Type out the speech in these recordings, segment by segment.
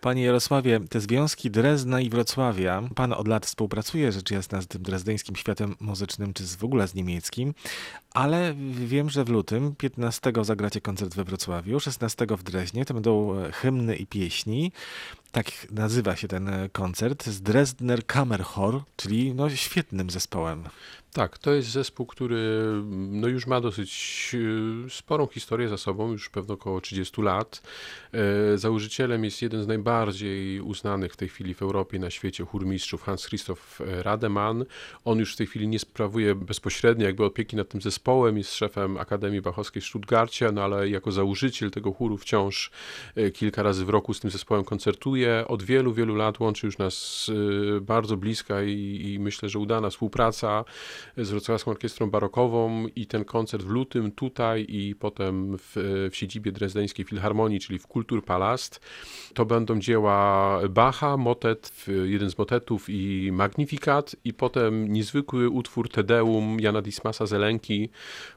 Panie Jarosławie, te związki Drezna i Wrocławia, pan od lat współpracuje rzecz jasna z tym drezdeńskim światem muzycznym, czy z, w ogóle z niemieckim, ale wiem, że w lutym 15 zagracie koncert we Wrocławiu, 16 w Dreźnie, to będą e, hymny i pieśni. Tak nazywa się ten e, koncert z Dresdner Kammerchor, czyli no, świetnym zespołem. Tak, to jest zespół, który no już ma dosyć e, sporą historię za sobą, już pewno około 30 lat. E, założycielem jest jeden z najbardziej uznanych w tej chwili w Europie na świecie chórmistrzów, Hans Christoph Rademan. On już w tej chwili nie sprawuje bezpośrednio jakby opieki nad tym zespołem, jest szefem Akademii Bachowskiej w Stuttgarcie, no ale jako założyciel tego chóru wciąż kilka razy w roku z tym zespołem koncertuje od wielu, wielu lat łączy już nas y, bardzo bliska i, i myślę, że udana współpraca z Wrocławską Orkiestrą Barokową i ten koncert w lutym tutaj i potem w, w siedzibie Drezdeńskiej Filharmonii, czyli w Kulturpalast. To będą dzieła Bacha, motet, jeden z motetów i Magnificat i potem niezwykły utwór Tedeum Jana Dismasa Zelenki,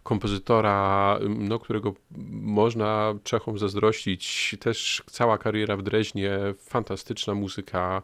kompozytora, no, którego można Czechom zazdrościć. Też cała kariera w Dreźnie, fantastyczna muzyka,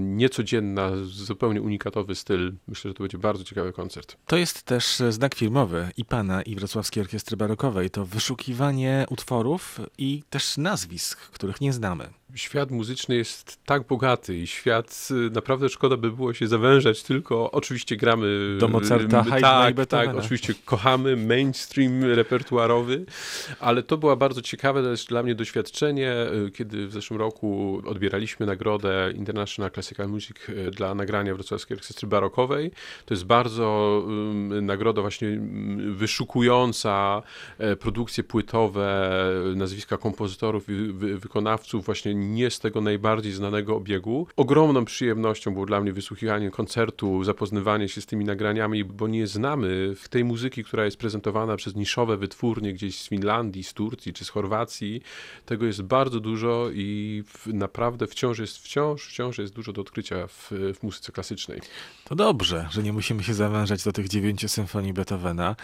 niecodzienna, zupełnie unikatowy styl. Myślę, że to będzie bardzo ciekawy koncert. To jest też znak firmowy i pana, i Wrocławskiej Orkiestry Barokowej. To wyszukiwanie utworów i też nazwisk, których nie znamy świat muzyczny jest tak bogaty i świat y, naprawdę szkoda by było się zawężać, tylko oczywiście gramy do Mozarta, tak, tak, tak, oczywiście kochamy mainstream repertuarowy, ale to była bardzo ciekawe też dla mnie doświadczenie, y, kiedy w zeszłym roku odbieraliśmy nagrodę International Classical Music y, dla nagrania Wrocławskiej Orkiestry Barokowej. To jest bardzo um, nagroda właśnie wyszukująca e, produkcje płytowe, nazwiska kompozytorów i wy, wykonawców właśnie nie z tego najbardziej znanego obiegu. Ogromną przyjemnością było dla mnie wysłuchiwanie koncertu, zapoznawanie się z tymi nagraniami, bo nie znamy tej muzyki, która jest prezentowana przez niszowe wytwórnie gdzieś z Finlandii, z Turcji czy z Chorwacji. Tego jest bardzo dużo i naprawdę wciąż jest, wciąż, wciąż jest dużo do odkrycia w, w muzyce klasycznej. To dobrze, że nie musimy się zawężać do tych dziewięciu symfonii Beethovena.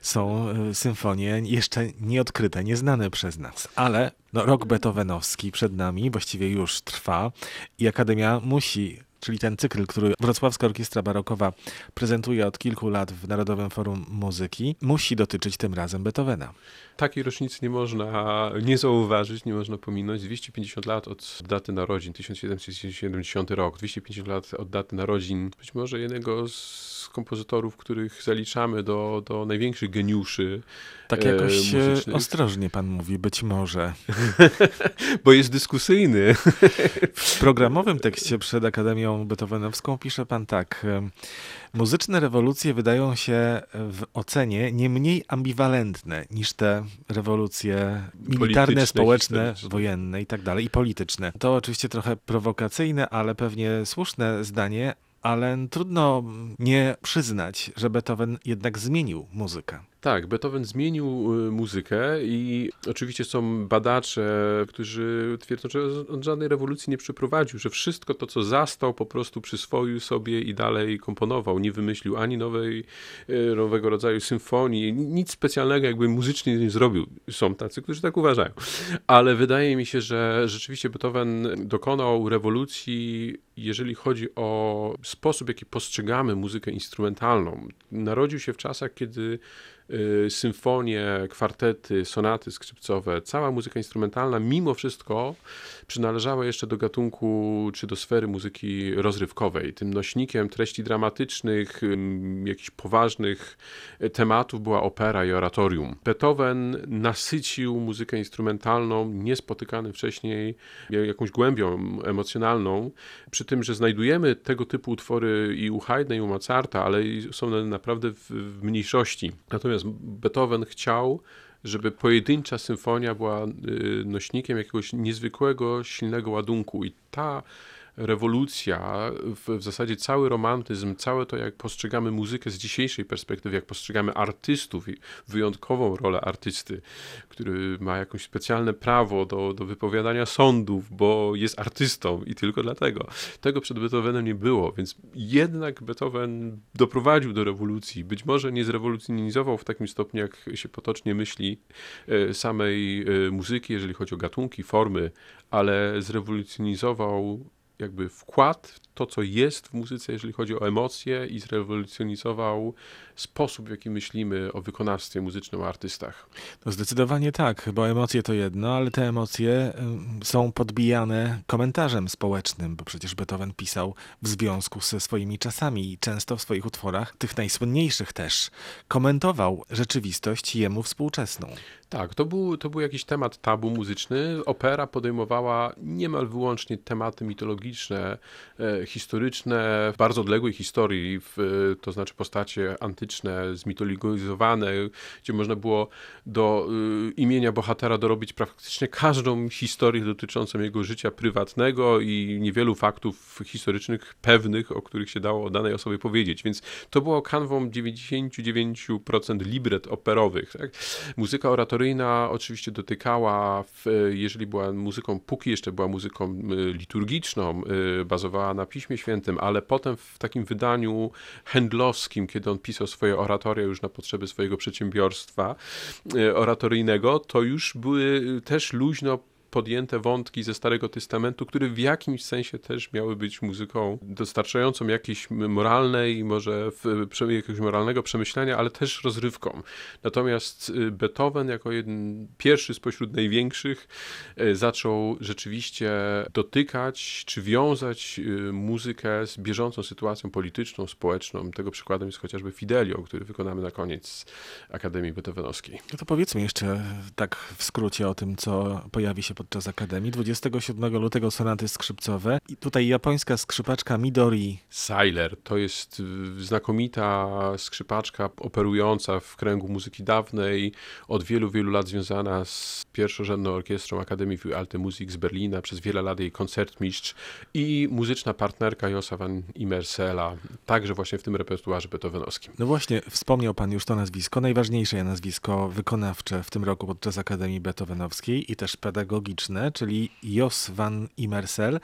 Są e, symfonie jeszcze nieodkryte, nieznane przez nas, ale no, rok beethovenowski przed nami właściwie już trwa i Akademia musi czyli ten cykl, który Wrocławska Orkiestra Barokowa prezentuje od kilku lat w Narodowym Forum Muzyki, musi dotyczyć tym razem Beethovena. Takiej rocznicy nie można nie zauważyć, nie można pominąć. 250 lat od daty narodzin, 1770 rok, 250 lat od daty narodzin być może jednego z kompozytorów, których zaliczamy do, do największych geniuszy. Tak jakoś e, ostrożnie pan mówi, być może. Bo jest dyskusyjny. W programowym tekście przed Akademią Beethovenowską pisze pan tak. Muzyczne rewolucje wydają się w ocenie nie mniej ambiwalentne niż te rewolucje militarne, społeczne, wojenne i tak dalej, i polityczne. To oczywiście trochę prowokacyjne, ale pewnie słuszne zdanie, ale trudno nie przyznać, że Beethoven jednak zmienił muzykę. Tak, Beethoven zmienił y, muzykę i oczywiście są badacze, którzy twierdzą, że on żadnej rewolucji nie przeprowadził, że wszystko to, co zastał, po prostu przyswoił sobie i dalej komponował. Nie wymyślił ani nowej, y, nowego rodzaju symfonii, nic specjalnego jakby muzycznie nie zrobił. Są tacy, którzy tak uważają. Ale wydaje mi się, że rzeczywiście Beethoven dokonał rewolucji, jeżeli chodzi o sposób, w jaki postrzegamy muzykę instrumentalną. Narodził się w czasach, kiedy symfonie, kwartety, sonaty skrzypcowe, cała muzyka instrumentalna mimo wszystko przynależała jeszcze do gatunku czy do sfery muzyki rozrywkowej. Tym nośnikiem treści dramatycznych, jakichś poważnych tematów była opera i oratorium. Beethoven nasycił muzykę instrumentalną niespotykanym wcześniej jakąś głębią emocjonalną, przy tym, że znajdujemy tego typu utwory i u Haydna i u Mozarta, ale są one naprawdę w, w mniejszości. Natomiast Beethoven chciał żeby pojedyncza symfonia była y, nośnikiem jakiegoś niezwykłego, silnego ładunku. I ta rewolucja, w, w zasadzie cały romantyzm, całe to, jak postrzegamy muzykę z dzisiejszej perspektywy, jak postrzegamy artystów i wyjątkową rolę artysty, który ma jakieś specjalne prawo do, do wypowiadania sądów, bo jest artystą i tylko dlatego. Tego przed Beethovenem nie było, więc jednak Beethoven doprowadził do rewolucji. Być może nie zrewolucjonizował w takim stopniu, jak się potocznie myśli, e, samej e, muzyki, jeżeli chodzi o gatunki, formy, ale zrewolucjonizował jakby wkład to, co jest w muzyce, jeżeli chodzi o emocje i zrewolucjonizował sposób, w jaki myślimy o wykonawstwie muzycznym, o artystach. No zdecydowanie tak, bo emocje to jedno, ale te emocje są podbijane komentarzem społecznym, bo przecież Beethoven pisał w związku ze swoimi czasami i często w swoich utworach, tych najsłynniejszych też, komentował rzeczywistość jemu współczesną. Tak, to był, to był jakiś temat tabu muzyczny. Opera podejmowała niemal wyłącznie tematy mitologiczne, e, historyczne, w bardzo odległej historii, w, to znaczy postacie antyczne, zmitologizowane, gdzie można było do y, imienia bohatera dorobić praktycznie każdą historię dotyczącą jego życia prywatnego i niewielu faktów historycznych pewnych, o których się dało danej osobie powiedzieć. Więc to było kanwą 99% libret operowych. Tak? Muzyka oratoryjna oczywiście dotykała, w, jeżeli była muzyką, póki jeszcze była muzyką y, liturgiczną, y, bazowała na Piśmie Świętym, ale potem w takim wydaniu handlowskim, kiedy on pisał swoje oratoria już na potrzeby swojego przedsiębiorstwa e, oratoryjnego, to już były też luźno podjęte wątki ze Starego Testamentu, które w jakimś sensie też miały być muzyką dostarczającą jakiejś moralnej, może jakiegoś moralnego przemyślenia, ale też rozrywką. Natomiast y, Beethoven jako jeden pierwszy spośród największych y, zaczął rzeczywiście dotykać czy wiązać y, muzykę z bieżącą sytuacją polityczną, społeczną. Tego przykładem jest chociażby Fidelio, który wykonamy na koniec Akademii Beethovenowskiej. No to powiedzmy jeszcze tak w skrócie o tym, co pojawi się podczas Akademii. 27 lutego sonaty skrzypcowe. I tutaj japońska skrzypaczka Midori. Seiler to jest y, znakomita skrzypaczka operująca w kręgu muzyki dawnej, od wielu, wielu lat związana z pierwszorzędną orkiestrą Akademii Alte Musik z Berlina, przez wiele lat jej koncertmistrz i muzyczna partnerka Josa van Immersela, także właśnie w tym repertuarze beethovenowskim. No właśnie, wspomniał pan już to nazwisko, najważniejsze nazwisko wykonawcze w tym roku podczas Akademii Beethovenowskiej i też pedagogiczne pedagogiczne, czyli Jos van Immersel,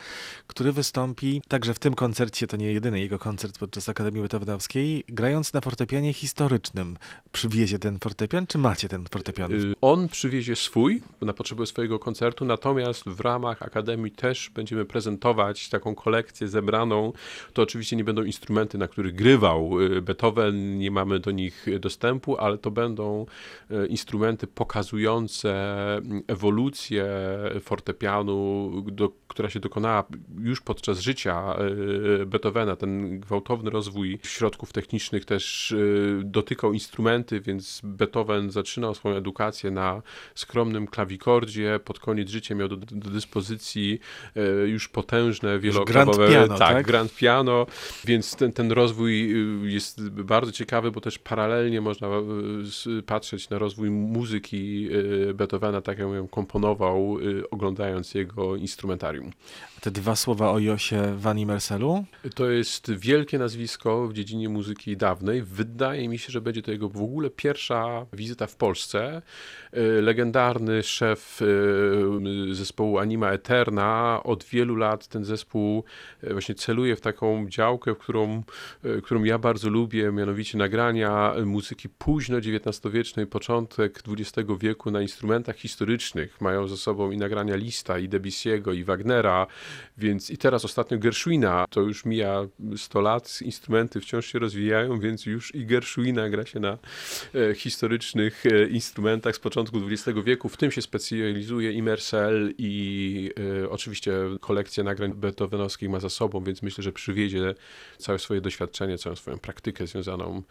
który wystąpi także w tym koncercie, to nie jedyny jego koncert podczas Akademii Beethovenowskiej, grając na fortepianie historycznym. Przywiezie ten fortepian, czy macie ten fortepian? Y, on przywiezie swój na potrzeby swojego koncertu, natomiast w ramach Akademii też będziemy prezentować taką kolekcję zebraną. To oczywiście nie będą instrumenty, na których grywał y, Beethoven, nie mamy do nich dostępu, ale to będą y, instrumenty pokazujące ewolucję fortepianu, do, która się dokonała już podczas życia e, Beethovena. Ten gwałtowny rozwój środków technicznych też e, dotykał instrumenty, więc Beethoven zaczynał swoją edukację na skromnym klawikordzie. Pod koniec życia miał do, do dyspozycji e, już potężne, wielooktawowe... Grand piano, tak, tak, grand piano, więc ten, ten rozwój jest bardzo ciekawy, bo też paralelnie można patrzeć na rozwój muzyki Beethovena, tak jak ją komponował oglądając jego instrumentarium. Te dwa słowa o Josie Van Immerselu? To jest wielkie nazwisko w dziedzinie muzyki dawnej. Wydaje mi się, że będzie to jego w ogóle pierwsza wizyta w Polsce. Y, legendarny szef y, zespołu Anima Eterna. Od wielu lat ten zespół właśnie celuje w taką działkę, w którą, którą ja bardzo lubię, mianowicie nagrania muzyki późno XIX-wiecznej, początek XX wieku na instrumentach historycznych. Mają ze sobą i nagrania Lista, i Debussy'ego, i Wagnera, więc i teraz ostatnio Gershwina, to już mija 100 lat, instrumenty wciąż się rozwijają, więc już i Gershwina gra się na e, historycznych e, instrumentach z początku XX wieku. W tym się specjalizuje i Mercel i e, oczywiście kolekcję nagrań beethovenowskich ma za sobą, więc myślę, że przywiezie całe swoje doświadczenie, całą swoją praktykę związaną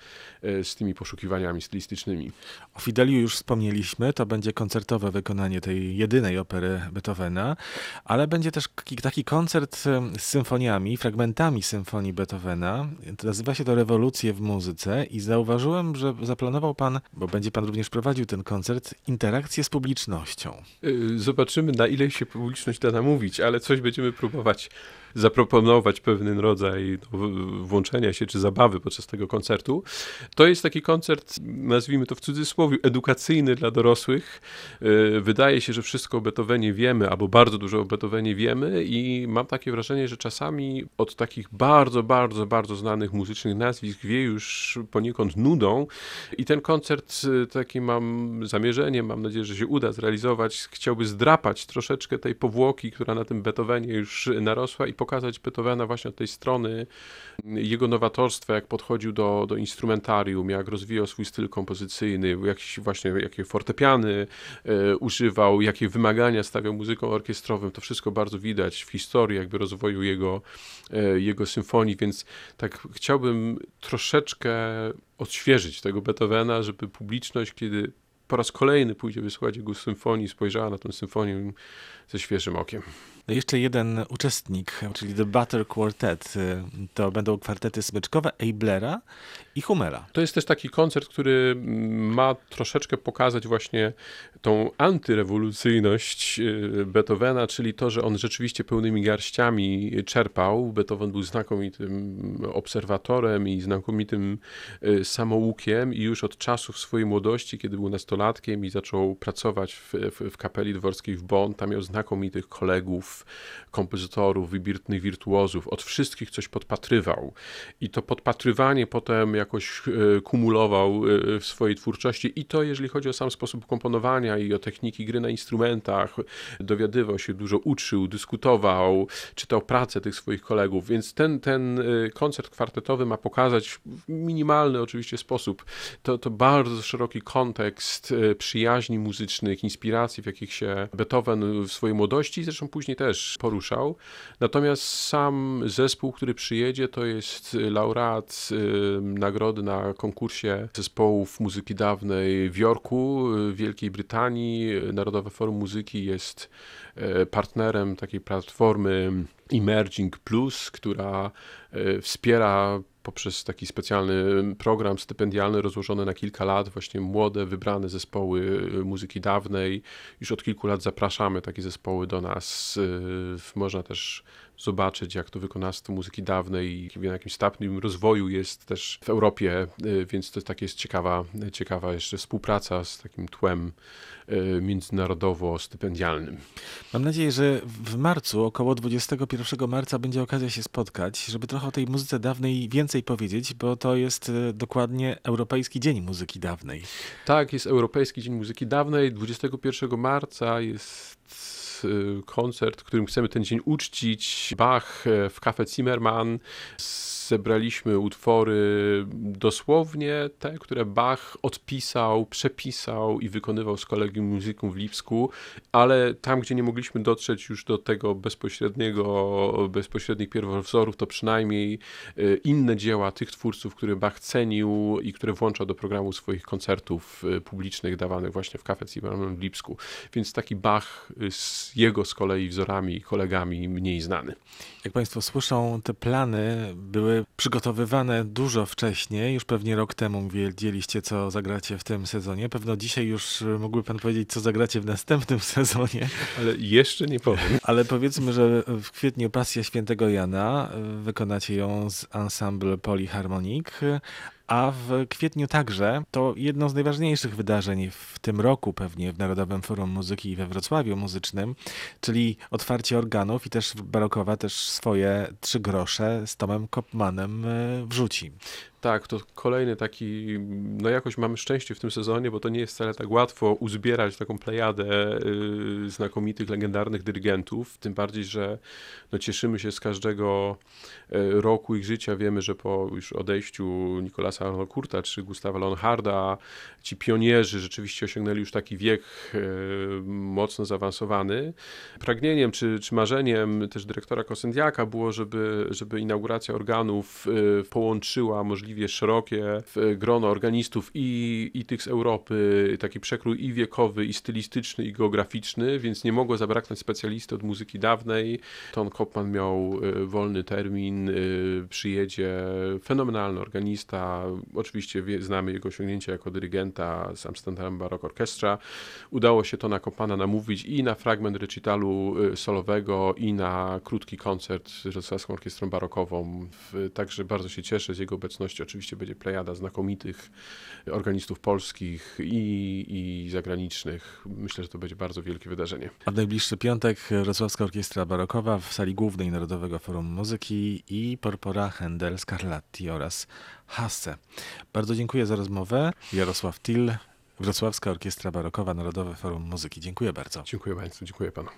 z tymi poszukiwaniami stylistycznymi. O Fideliu już wspomnieliśmy, to będzie koncertowe wykonanie tej jedynej opery opery Beethovena, ale będzie też taki koncert z symfoniami, fragmentami symfonii Beethovena. Nazywa się to Rewolucje w muzyce i zauważyłem, że zaplanował pan, bo będzie pan również prowadził ten koncert, interakcję z publicznością. Y, zobaczymy, na ile się publiczność da namówić, ale coś będziemy próbować zaproponować pewien rodzaj no, włączenia się czy zabawy podczas tego koncertu. To jest taki koncert, nazwijmy to w cudzysłowie, edukacyjny dla dorosłych. Y, wydaje się, że wszystko o Beethovenie wiemy, albo bardzo dużo o Beethovenie wiemy i mam takie wrażenie, że czasami od takich bardzo, bardzo, bardzo znanych muzycznych nazwisk wie już poniekąd nudą i ten koncert, y, taki mam zamierzenie, mam nadzieję, że się uda zrealizować, chciałby zdrapać troszeczkę tej powłoki, która na tym Beethovenie już narosła i pokazać Beethovena właśnie od tej strony jego nowatorstwa, jak podchodził do, do instrumentarium, jak rozwijał swój styl kompozycyjny, właśnie jakie fortepiany e, używał, jakie wymagania stawiał muzyką orkiestrową. To wszystko bardzo widać w historii jakby rozwoju jego, e, jego symfonii, więc tak chciałbym troszeczkę odświeżyć tego Beethovena, żeby publiczność, kiedy po raz kolejny pójdzie wysłuchać jego symfonii, spojrzała na tę symfonię ze świeżym okiem. Jeszcze jeden uczestnik, czyli The Butter Quartet. To będą kwartety smyczkowe Eiblera i Humera. To jest też taki koncert, który ma troszeczkę pokazać właśnie tą antyrewolucyjność y, Beethovena, czyli to, że on rzeczywiście pełnymi garściami czerpał. Beethoven był znakomitym obserwatorem i znakomitym y, samoukiem i już od czasów swojej młodości, kiedy był nastolatkiem i zaczął pracować w, w, w kapeli dworskiej w Bonn, tam miał znakomitych kolegów, kompozytorów, wybitnych wirtuozów, od wszystkich coś podpatrywał. I to podpatrywanie potem jakoś e, kumulował e, w swojej twórczości. I to jeżeli chodzi o sam sposób komponowania i o techniki gry na instrumentach, dowiadywał się, dużo uczył, dyskutował, czytał pracę tych swoich kolegów, więc ten, ten e, koncert kwartetowy ma pokazać w minimalny oczywiście sposób. To, to bardzo szeroki kontekst przyjaźni muzycznych, inspiracji, w jakich się Beethoven w swojej młodości, zresztą później też poruszał. Natomiast sam zespół, który przyjedzie, to jest laureat nagrody na konkursie zespołów muzyki dawnej w Yorku, w Wielkiej Brytanii. Narodowe Forum Muzyki jest e, partnerem takiej platformy Emerging Plus, która e, wspiera poprzez taki specjalny program stypendialny rozłożony na kilka lat, właśnie młode, wybrane zespoły e, muzyki dawnej. Już od kilku lat zapraszamy takie zespoły do nas. Można też zobaczyć, jak to wykonawstwo muzyki dawnej i w jakim stopniu rozwoju jest też w Europie, y, więc to tak jest ciekawa, ciekawa jeszcze współpraca z takim tłem y, międzynarodowo-stypendialnym. Mam nadzieję, że w marcu, około 21 marca będzie okazja się spotkać, żeby trochę o tej muzyce dawnej więcej powiedzieć, bo to jest y, dokładnie Europejski Dzień Muzyki Dawnej. Tak, jest Europejski Dzień Muzyki Dawnej. 21 marca jest koncert, którym chcemy ten dzień uczcić. Bach e, w Cafe Zimmermann zebraliśmy utwory dosłownie te, które Bach odpisał, przepisał i wykonywał z Kolegium Muzykum w Lipsku, ale tam, gdzie nie mogliśmy dotrzeć już do tego bezpośredniego, bezpośrednich pierwowzorów, to przynajmniej e, inne dzieła tych twórców, które Bach cenił i które włączał do programu swoich koncertów e, publicznych dawanych właśnie w Cafe Zimmermann w Lipsku. Więc taki Bach z jego z kolei wzorami, kolegami mniej znany. Jak Państwo słyszą, te plany były przygotowywane dużo wcześniej, już pewnie rok temu wiedzieliście, co zagracie w tym sezonie. Pewno dzisiaj już mógłby Pan powiedzieć, co zagracie w następnym sezonie. Ale jeszcze nie powiem. Ale powiedzmy, że w kwietniu Pasja Świętego Jana wykonacie ją z Ensemble Polyharmonic, a w kwietniu także to jedno z najważniejszych wydarzeń w tym roku pewnie w Narodowym Forum Muzyki we Wrocławiu Muzycznym, czyli otwarcie organów i też Barokowa też swoje trzy grosze z Tomem Kopmanem e, wrzuci. Tak, to kolejny taki, no jakoś mamy szczęście w tym sezonie, bo to nie jest wcale tak łatwo uzbierać taką plejadę y, znakomitych, legendarnych dyrygentów, tym bardziej, że no cieszymy się z każdego y, roku ich życia. Wiemy, że po już odejściu Nikolasa Kurta czy Gustawa Leonharda, ci pionierzy rzeczywiście osiągnęli już taki wiek y, mocno zaawansowany. Pragnieniem czy, czy marzeniem też dyrektora Kosendiaka było, żeby, żeby inauguracja organów y, połączyła możliwość możliwie szerokie grono organistów i, i tych z Europy, taki przekrój i wiekowy, i stylistyczny, i geograficzny, więc nie mogło zabraknąć specjalisty od muzyki dawnej. Ton Kopman miał y, wolny termin, y, przyjedzie fenomenalny organista, oczywiście wie, znamy jego osiągnięcia jako dyrygenta z Amsterdam Baroque Orchestra. Udało się Tona Kopmana namówić i na fragment recitalu y, solowego, i na krótki koncert z Wrocławską Orkiestrą Barokową. Także bardzo się cieszę z jego obecności. Oczywiście będzie plejada znakomitych organistów polskich i, i zagranicznych. Myślę, że to będzie bardzo wielkie wydarzenie. A w najbliższy piątek Wrocławska Orkiestra Barokowa w sali głównej Narodowego Forum Muzyki i Porpora Händel, Scarlatti oraz Hasse. Bardzo dziękuję za rozmowę. Jarosław Till, Wrocławska Orkiestra Barokowa, Narodowe Forum Muzyki. Dziękuję bardzo. Dziękuję Państwu, dziękuję Panu.